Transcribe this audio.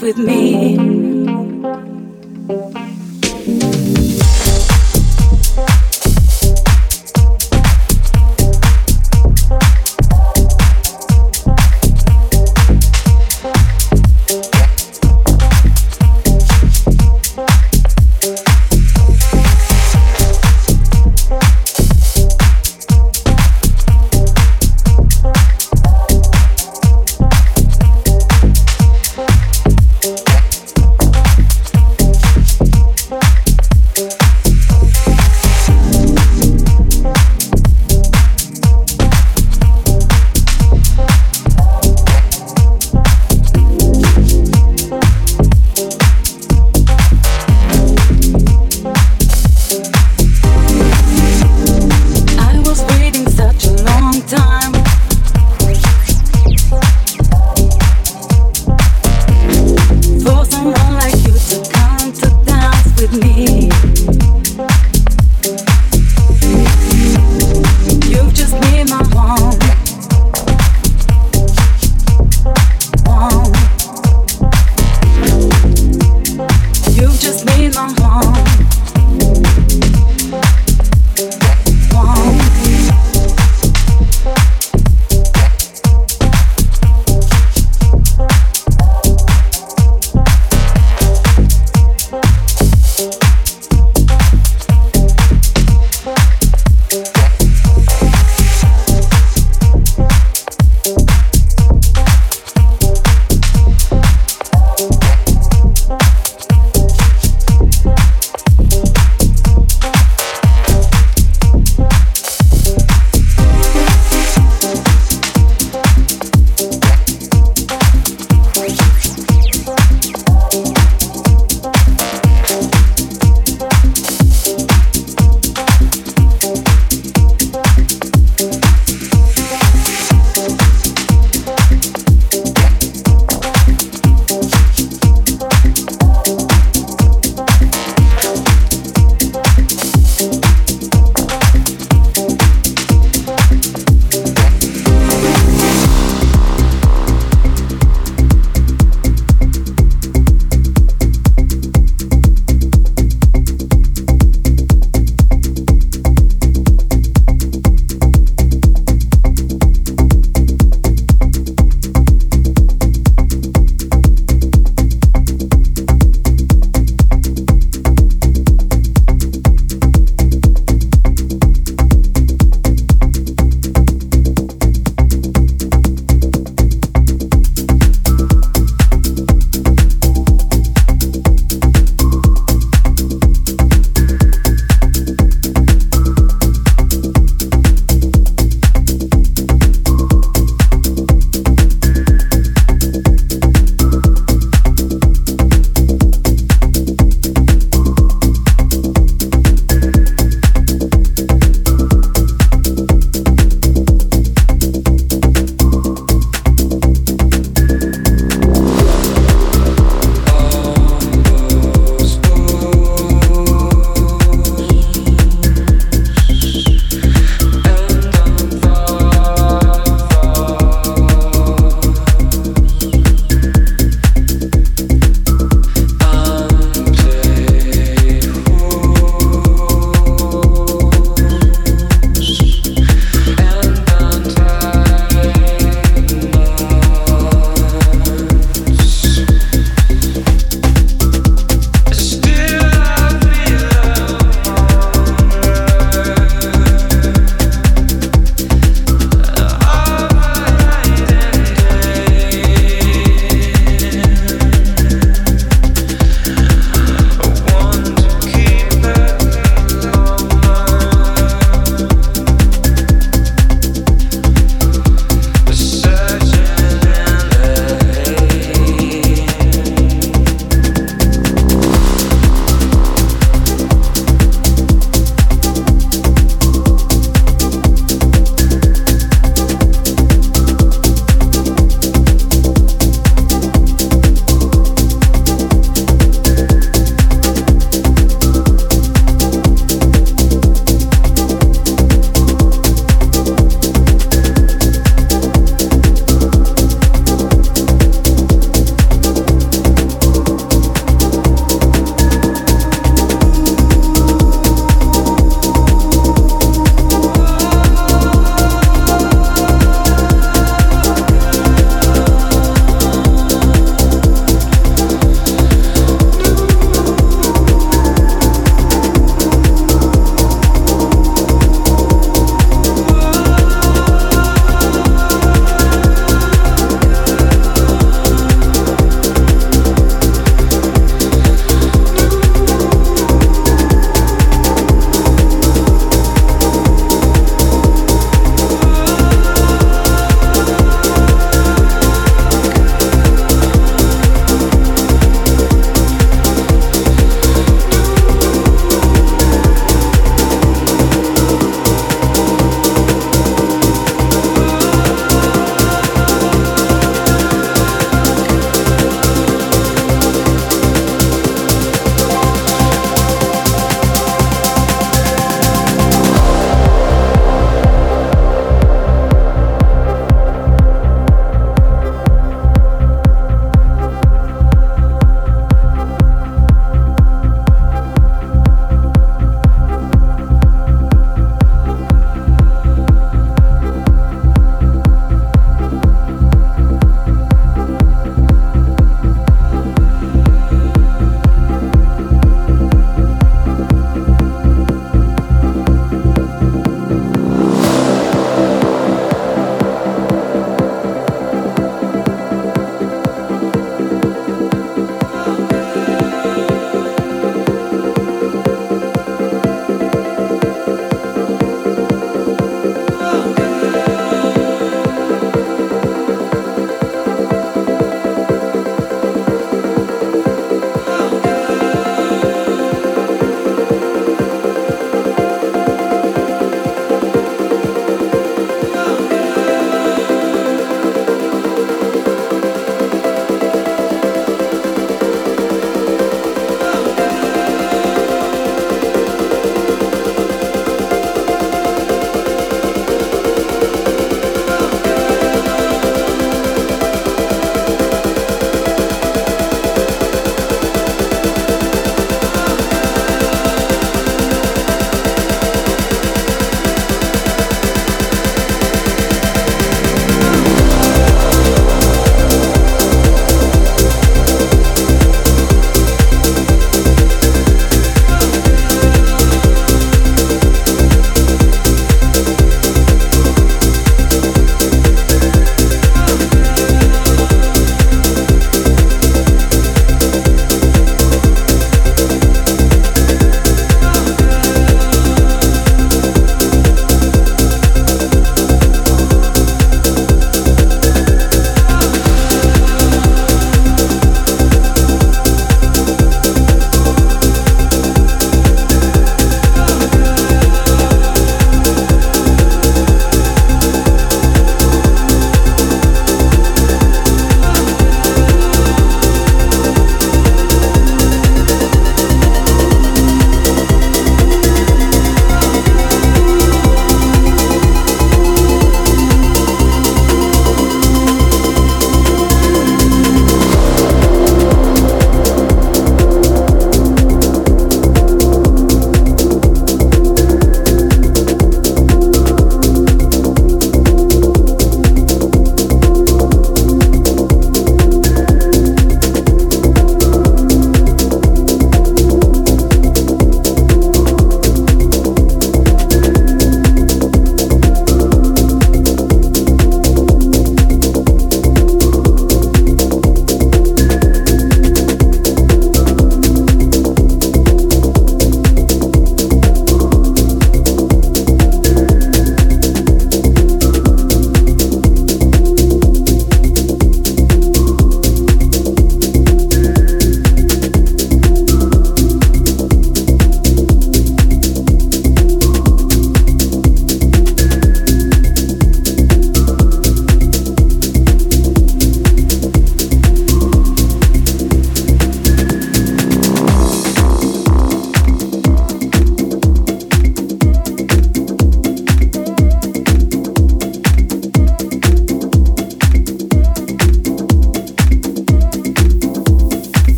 with me.